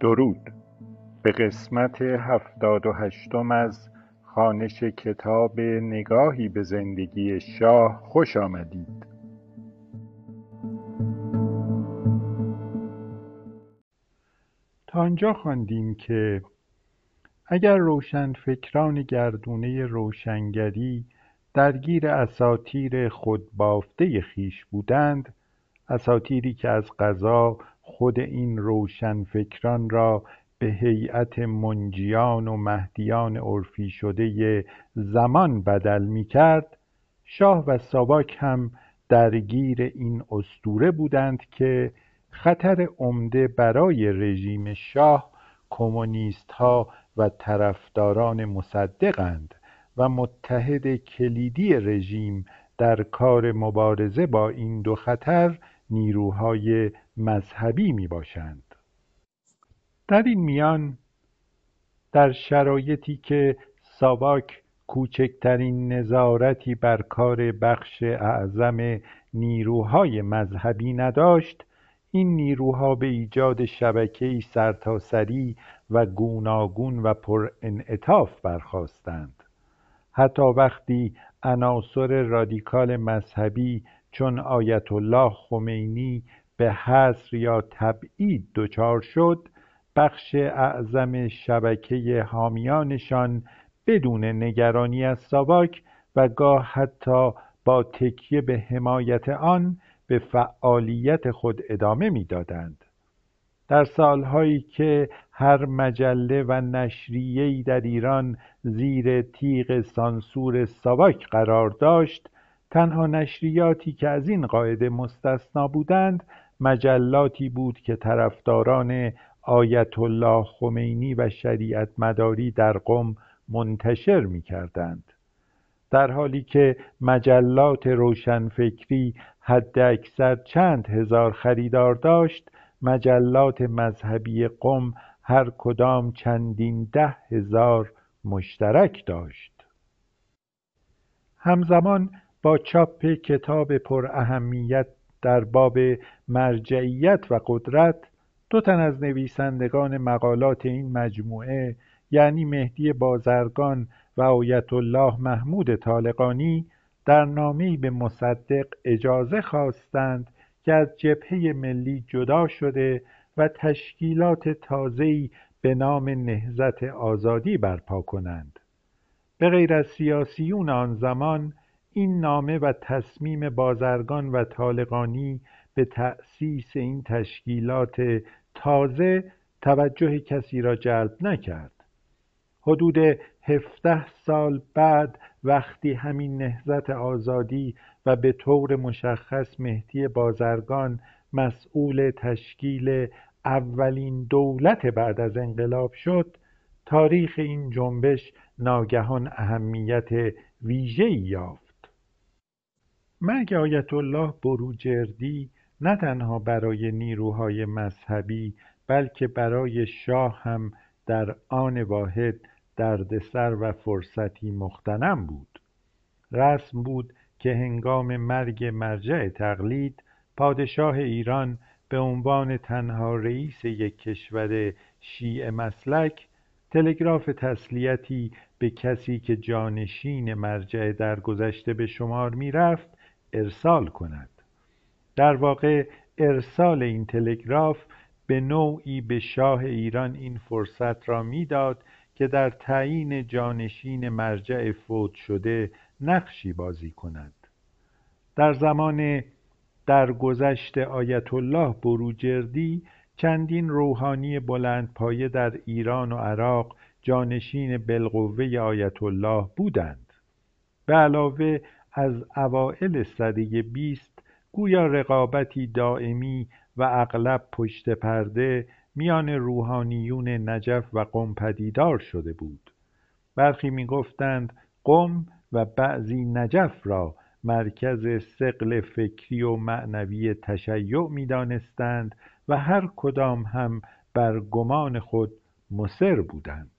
درود. به قسمت هفتاد و هشتم از خوانش کتاب نگاهی به زندگی شاه خوش آمدید. تا آنجا خواندیم که اگر روشنفکران گردونه روشنگری درگیر اساطیر خودبافته خویش بودند اساطیری که از قضا خود این روشنفکران را به هیئت منجیان و مهدیان عرفی شده زمان بدل می کرد شاه و ساواک هم درگیر این اسطوره بودند که خطر عمده برای رژیم شاه کمونیستها و طرفداران مصدقند و متحد کلیدی رژیم در کار مبارزه با این دو خطر نیروهای مذهبی می باشند در این میان در شرایطی که ساواک کوچکترین نظارتی بر کار بخش اعظم نیروهای مذهبی نداشت این نیروها به ایجاد شبکهای سرتاسری و گوناگون و پرانعطاف برخاستند. حتی وقتی عناصر رادیکال مذهبی چون آیتالله خمینی به حصر یا تبعید دچار شد بخش اعظم شبکه حامیانشان بدون نگرانی از ساواک و گاه حتی با تکیه به حمایت آن به فعالیت خود ادامه می‌دادند. در سالهایی که هر مجله و نشریهای در ایران زیر تیغ سانسور ساواک قرار داشت تنها نشریاتی که از این قاعده مستثنا بودند مجلاتی بود که طرفداران آیتالله خمینی و شریعت مداری در قم منتشر می‌کردند. در حالی که مجلات روشنفکری حداکثر چند هزار خریدار داشت مجلات مذهبی قم هر کدام چندین ده هزار مشترک داشت. همزمان با چاپ کتاب پراهمیت در باب مرجعیت و قدرت دو تن از نویسندگان مقالات این مجموعه یعنی مهدی بازرگان و آیتالله محمود طالقانی در نامهای به مصدق اجازه خواستند که از جبهه ملی جدا شده و تشکیلات تازهای به نام نهضت آزادی برپا کنند. به غیر از سیاسیون آن زمان این نامه و تصمیم بازرگان و طالقانی به تأسیس این تشکیلات تازه توجه کسی را جلب نکرد. حدود هفده سال بعد وقتی همین نهضت آزادی و به طور مشخص مهدی بازرگان مسئول تشکیل اولین دولت بعد از انقلاب شد تاریخ این جنبش ناگهان اهمیت ویژهای یافت. مرگ آیتالله بروجردی نه تنها برای نیروهای مذهبی بلکه برای شاه هم در آن واحد دردسر و فرصتی مغتنم بود. رسم بود که هنگام مرگ مرجع تقلید پادشاه ایران به عنوان تنها رئیس یک کشور شیعه مسلک تلگراف تسلیتی به کسی که جانشین مرجع درگذشته به شمار می‌رفت ارسال کند. در واقع ارسال این تلگراف به نوعی به شاه ایران این فرصت را می‌داد که در تعیین جانشین مرجع فوت شده نقشی بازی کند. در زمان درگذشت آیتالله بروجردی چندین روحانی بلندپایه در ایران و عراق جانشین بالقوه آیتالله بودند. به علاوه از اوایل سده بیست گویا رقابتی دائمی و اغلب پشت پرده میان روحانیون نجف و قم پدیدار شده بود. برخی می‌گفتند قم و بعضی نجف را مرکز ثقل فکری و معنوی تشیع می‌دانستند و هر کدام هم بر گمان خود مصر بودند.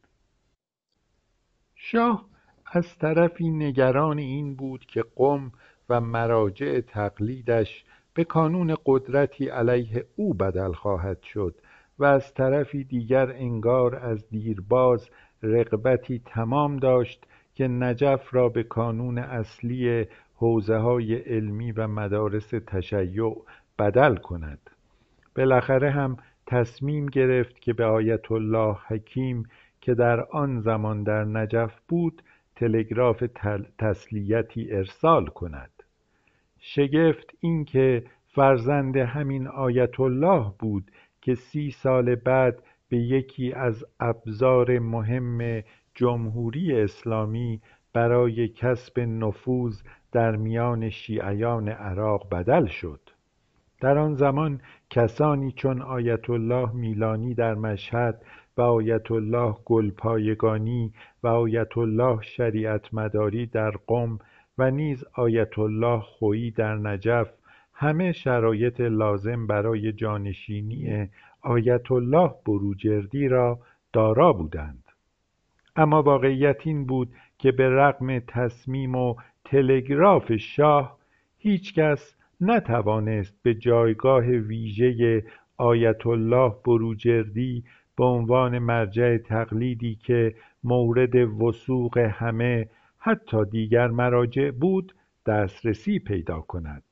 شاه از طرفی نگران این بود که قم و مراجع تقلیدش به کانون قدرتی علیه او بدل خواهد شد و از طرفی دیگر انگار از دیرباز رغبتی تمام داشت که نجف را به کانون اصلی حوزه های علمی و مدارس تشیع بدل کند. بالاخره هم تصمیم گرفت که به آیت الله حکیم که در آن زمان در نجف بود تلگراف تسلیتی ارسال کند. شگفت اینکه فرزند همین آیت الله بود که سی سال بعد به یکی از ابزار مهم جمهوری اسلامی برای کسب نفوذ در میان شیعیان عراق بدل شد. در آن زمان کسانی چون آیت الله میلانی در مشهد و آیت الله گلپایگانی و آیت الله شریعت مداری در قم و نیز آیت الله خویی در نجف. همه شرایط لازم برای جانشینی آیت الله بروجردی را دارا بودند. اما واقعیت این بود که به رغم تصمیم و تلگراف شاه هیچکس نتوانست به جایگاه ویژه آیت الله بروجردی به عنوان مرجع تقلیدی که مورد وثوق همه حتی دیگر مراجع بود دسترسی پیدا کند.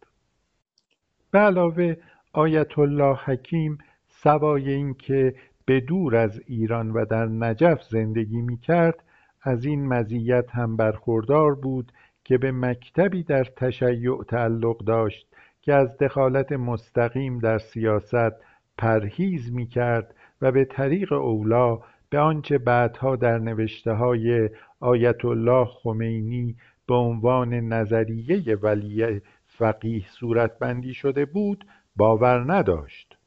به علاوه آیت الله حکیم سوای اینکه به دور از ایران و در نجف زندگی می کرد از این مزیت هم برخوردار بود که به مکتبی در تشیع تعلق داشت که از دخالت مستقیم در سیاست پرهیز می کرد و به طریق اولا به آنچه بعدها در نوشته های آیت الله خمینی به عنوان نظریه ولی فقیه صورتبندی شده بود باور نداشت.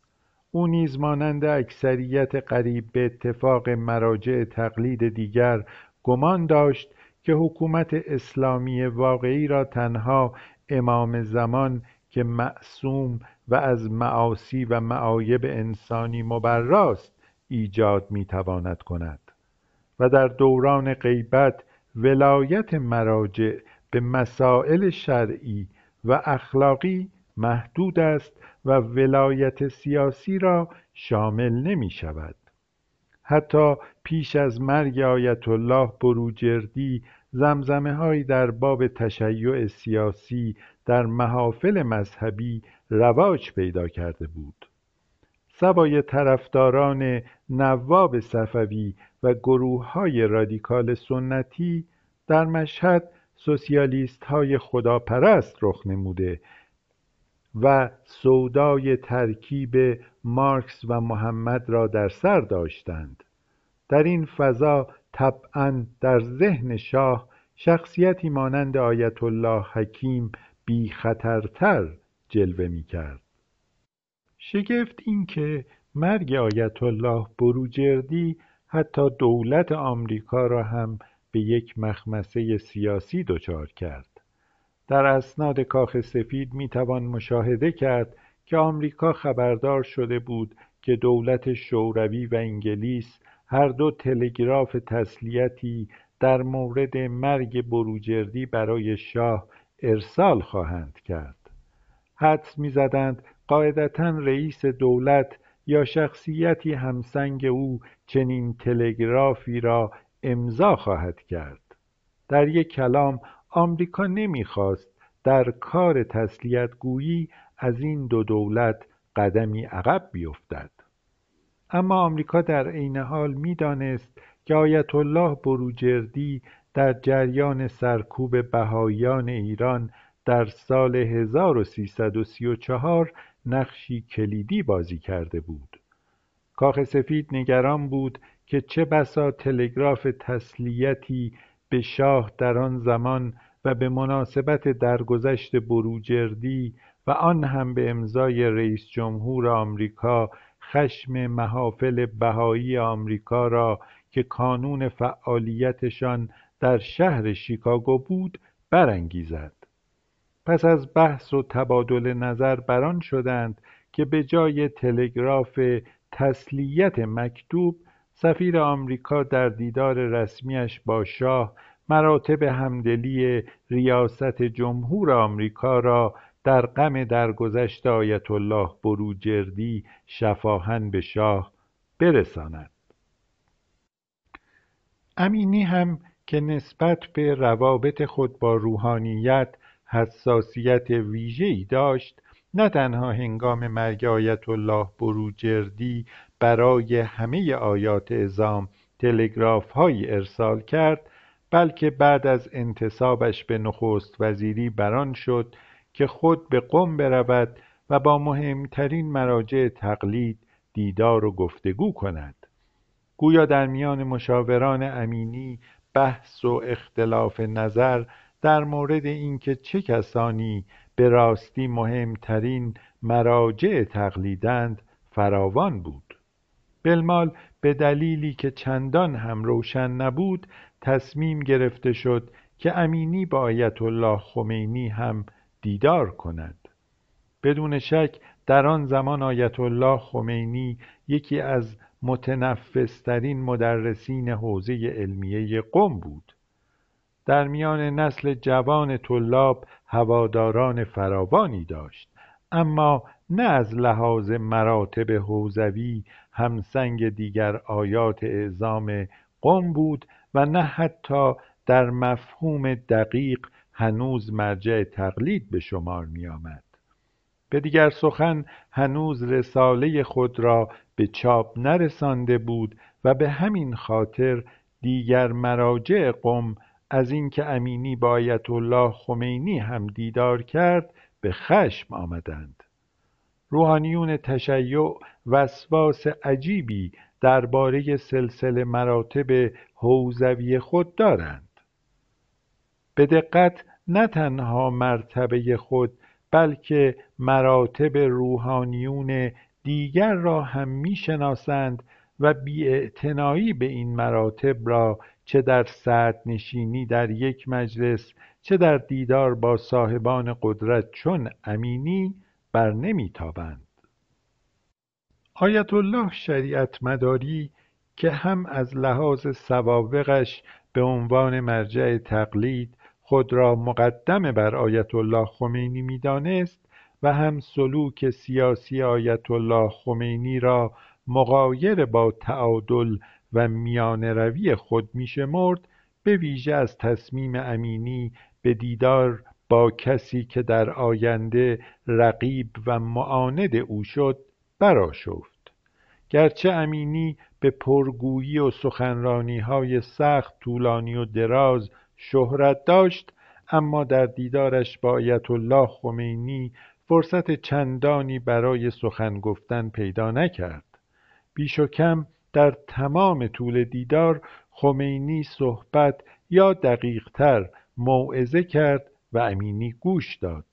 او نیز مانند اکثریت قریب به اتفاق مراجع تقلید دیگر گمان داشت که حکومت اسلامی واقعی را تنها امام زمان که معصوم و از معاصی و معایب انسانی مبراست ایجاد می‌تواند کند و در دوران غیبت ولایت مراجع به مسائل شرعی و اخلاقی محدود است و ولایت سیاسی را شامل نمی شود حتی پیش از مرگ آیت الله بروجردی زمزمه هایی در باب تشیع سیاسی در محافل مذهبی رواج پیدا کرده بود. سوای طرفداران نواب صفوی و گروه های رادیکال سنتی در مشهد سوسیالیست های خداپرست رخ نموده و سودای ترکیب مارکس و محمد را در سر داشتند. در این فضا طبعا در ذهن شاه شخصیتی مانند آیت الله حکیم بی خطرتر جلوه می کرد شگفت این که مرگ آیت الله بروجردی حتی دولت آمریکا را هم به یک مخمسه سیاسی دچار کرد. در اسناد کاخ سفید می توان مشاهده کرد که آمریکا خبردار شده بود که دولت شوروی و انگلیس هر دو تلگراف تسلیتی در مورد مرگ بروجردی برای شاه ارسال خواهند کرد. حدس می‌زدند قاعدتا رئیس دولت یا شخصیتی همسنگ او چنین تلگرافی را امضا خواهد کرد. در یک کلام آمریکا نمی‌خواست در کار تسلیت گویی از این دو دولت قدمی عقب بیفتد. اما آمریکا در عین حال می‌دانست که آیت الله بروجردی در جریان سرکوب بهاییان ایران در سال 1334 نقشی کلیدی بازی کرده بود. کاخ سفید نگران بود که چه بسا تلگراف تسلیتی به شاه در آن زمان و به مناسبت درگذشت بروجردی و آن هم به امضای رئیس جمهور آمریکا خشم محافل بهایی آمریکا را که کانون فعالیتشان در شهر شیکاگو بود برانگیزد. پس از بحث و تبادل نظر بران شدند که به جای تلگراف تسلیت مکتوب سفیر آمریکا در دیدار رسمیش با شاه مراتب همدلی ریاست جمهور آمریکا را در غم درگذشت آیت الله بروجردی شفاهن به شاه برساند. امینی هم که نسبت به روابط خود با روحانیت حساسیت ویژه‌ای داشت نه تنها هنگام مرگ آیت الله بروجردی برای همه آیات اعزام تلگراف هایی ارسال کرد بلکه بعد از انتصابش به نخست وزیری بران شد که خود به قم برود و با مهمترین مراجع تقلید دیدار و گفتگو کند. گویا در میان مشاوران امینی بحث و اختلاف نظر در مورد اینکه چه کسانی به راستی مهمترین مراجع تقلیدند فراوان بود. بلمال به دلیلی که چندان هم روشن نبود تصمیم گرفته شد که امینی با آیت الله خمینی هم دیدار کند. بدون شک در آن زمان آیت الله خمینی یکی از متنفسترین مدرسین حوزه علمیه قم بود در میان نسل جوان طلاب هواداران فراوانی داشت اما نه از لحاظ مراتب حوزوی همسنگ دیگر آیات اعزام قم بود و نه حتی در مفهوم دقیق هنوز مرجع تقلید به شمار می آمد. به دیگر سخن هنوز رساله خود را به چاپ نرسانده بود و به همین خاطر دیگر مراجع قم از اینکه امینی با آیت الله خمینی هم دیدار کرد به خشم آمدند. روحانیون تشیع وسواس عجیبی درباره سلسله مراتب حوزوی خود دارند. به دقت نه تنها مرتبه خود بلکه مراتب روحانیون دیگر را هم می‌شناسند و بیاعتنایی به این مراتب را چه در نشینی در یک مجلس چه در دیدار با صاحبان قدرت چون امینی بر نمیتابند. آیت الله شریعت مداری که هم از لحاظ سوابقش به عنوان مرجع تقلید خود را مقدم بر آیت الله خمینی می‌دانست و هم سلوک سیاسی آیت الله خمینی را مغایر با تعادل و روی خود میشمرد به ویژه از تصمیم امینی به دیدار با کسی که در آینده رقیب و معاند او شد برآشفت. گرچه امینی به پرگویی و های سخت طولانی و دراز شهرت داشت اما در دیدارش با آیت الله خمینی فرصت چندانی برای سخن گفتن پیدا نکرد. بیش و کم در تمام طول دیدار خمینی صحبت یا دقیقتر موعظه کرد و امینی گوش داد.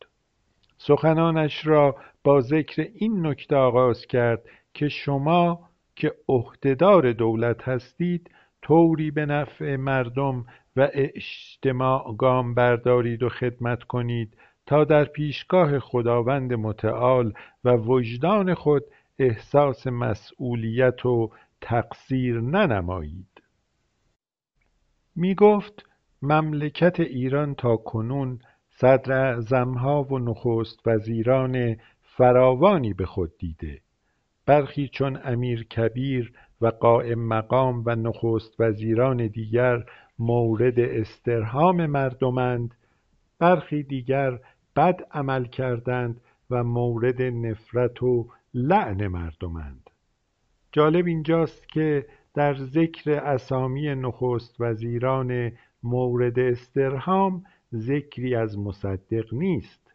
سخنانش را با ذکر این نکته آغاز کرد که شما که عهدهدار دولت هستید طوری به نفع مردم و اجتماع گام بردارید و خدمت کنید تا در پیشگاه خداوند متعال و وجدان خود احساس مسئولیت و تقصیر ننمایید. می گفت مملکت ایران تا کنون صدراعظمها و نخست وزیران فراوانی به خود دیده. برخی چون امیر کبیر و قائم مقام و نخست وزیران دیگر مورد استرهام مردمند برخی دیگر بد عمل کردند و مورد نفرت و لعن مردمند. جالب اینجاست که در ذکر اسامی نخست وزیران مورد استرهام ذکری از مصدق نیست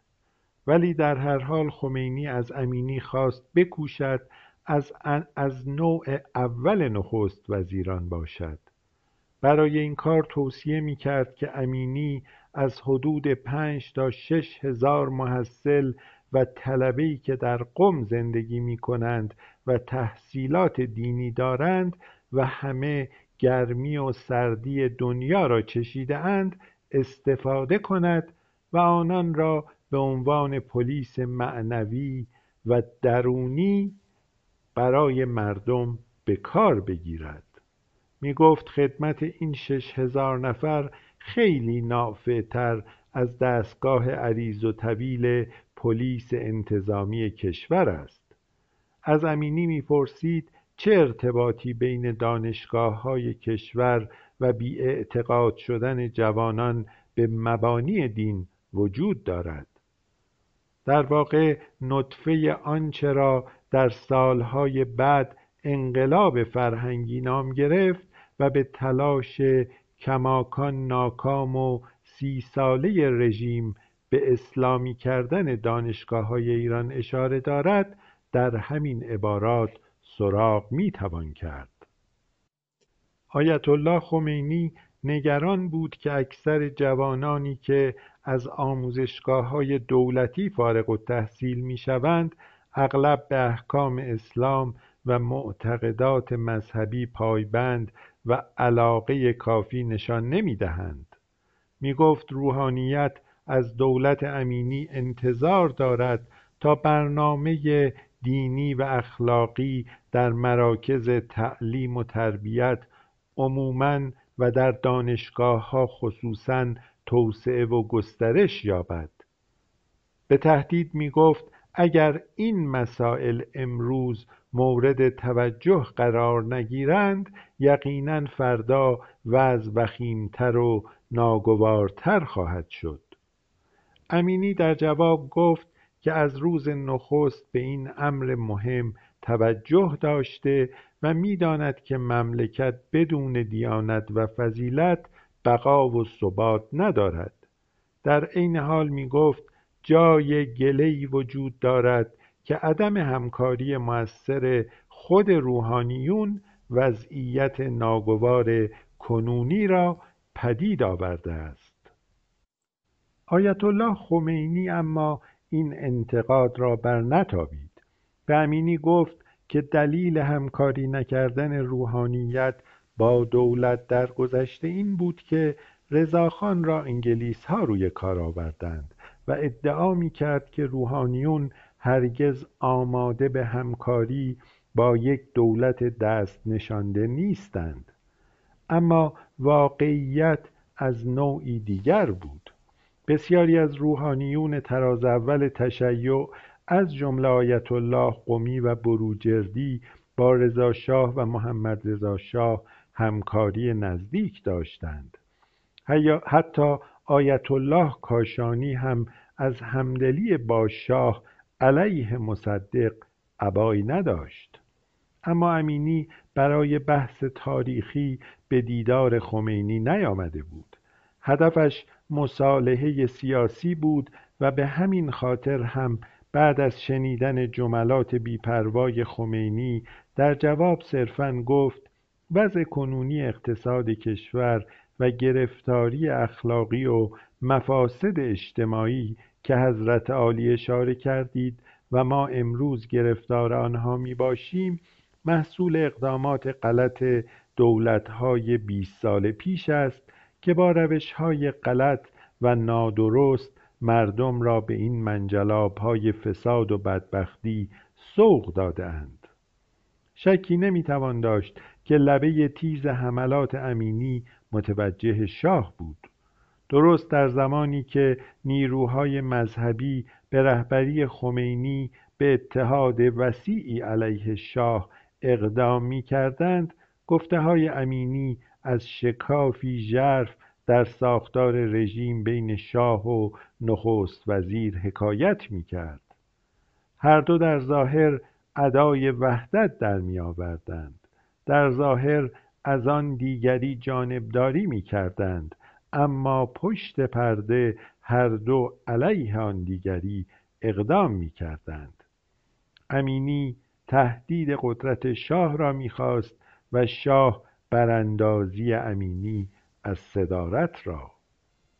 ولی در هر حال خمینی از امینی خواست بکوشد از, از نوع اول نخست وزیران باشد. برای این کار توصیه می کرد که امینی از حدود پنج تا شش هزار محصل و طلبه‌ای که در قم زندگی می کنند و تحصیلات دینی دارند و همه گرمی و سردی دنیا را چشیده اند استفاده کند و آنان را به عنوان پلیس معنوی و درونی برای مردم به کار بگیرد. می گفت خدمت این شش هزار نفر خیلی نافعتر از دستگاه عریض و طویل پلیس انتظامی کشور است. از امینی می‌پرسید چه ارتباطی بین های کشور و بیاعتقاد شدن جوانان به مبانی دین وجود دارد؟ در واقع نطفه آنچه را در سالهای بعد انقلاب فرهنگی نام گرفت و به تلاش کماکان ناکام و سی ساله رژیم به اسلامی کردن های ایران اشاره دارد در همین عبارات سراغ می‌توان کرد. آیت الله خمینی نگران بود که اکثر جوانانی که از های دولتی فارغ التحصیل می‌شوند اغلب به احکام اسلام و معتقدات مذهبی پایبند و علاقه کافی نشان نمی‌دهند. می‌گفت روحانیت از دولت امینی انتظار دارد تا برنامه دینی و اخلاقی در مراکز تعلیم و تربیت عموما و در دانشگاهها خصوصا توسعه و گسترش یابد. به تهدید می گفت اگر این مسائل امروز مورد توجه قرار نگیرند یقینا فردا وضع وخیمتر و ناگوارتر خواهد شد. امینی در جواب گفت که از روز نخست به این امر مهم توجه داشته و می‌داند که مملکت بدون دیانت و فضیلت بقا و ثبات ندارد. در عین حال می گفت جای گله‌ای وجود دارد که عدم همکاری موثر خود روحانیون وضعیت ناگوار کنونی را پدید آورده است. آیت الله خمینی اما این انتقاد را برنتابید. به امینی گفت که دلیل همکاری نکردن روحانیت با دولت در گذشته این بود که رضاخان را ها روی کار آوردند و ادعا می کرد که روحانیون هرگز آماده به همکاری با یک دولت دست نشانده نیستند. اما واقعیت از نوعی دیگر بود. بسیاری از روحانیون تراز اول تشیع از جمله آیت الله قمی و بروجردی با رضا شاه و محمد رضا شاه همکاری نزدیک داشتند. حتی آیت الله کاشانی هم از همدلی با شاه علیه مصدق ابایی نداشت. اما امینی برای بحث تاریخی به دیدار خمینی نیامده بود. هدفش مصالحه سیاسی بود و به همین خاطر هم بعد از شنیدن جملات بیپروای خمینی در جواب صرفا گفت وضع کنونی اقتصاد کشور و گرفتاری اخلاقی و مفاسد اجتماعی که حضرت عالی اشاره کردید و ما امروز گرفتار آنها می باشیم محصول اقدامات غلط دولتهای 20 سال پیش است که با روشهای غلط و نادرست مردم را به این های فساد و بدبختی سوق دادهاند. شکی نمی‌توان داشت که لبه تیز حملات امینی متوجه شاه بود. درست در زمانی که نیروهای مذهبی به رهبری خمینی به اتحاد وسیعی علیه شاه اقدام می کردند گفته های امینی از شکافی ژرف در ساختار رژیم بین شاه و نخست وزیر حکایت می کرد هر دو در ظاهر ادای وحدت در می آوردند در ظاهر از آن دیگری جانبداری می کردند اما پشت پرده هر دو علیه آن دیگری اقدام می کردند امینی تهدید قدرت شاه را می‌خواست و شاه براندازی امینی از صدارت را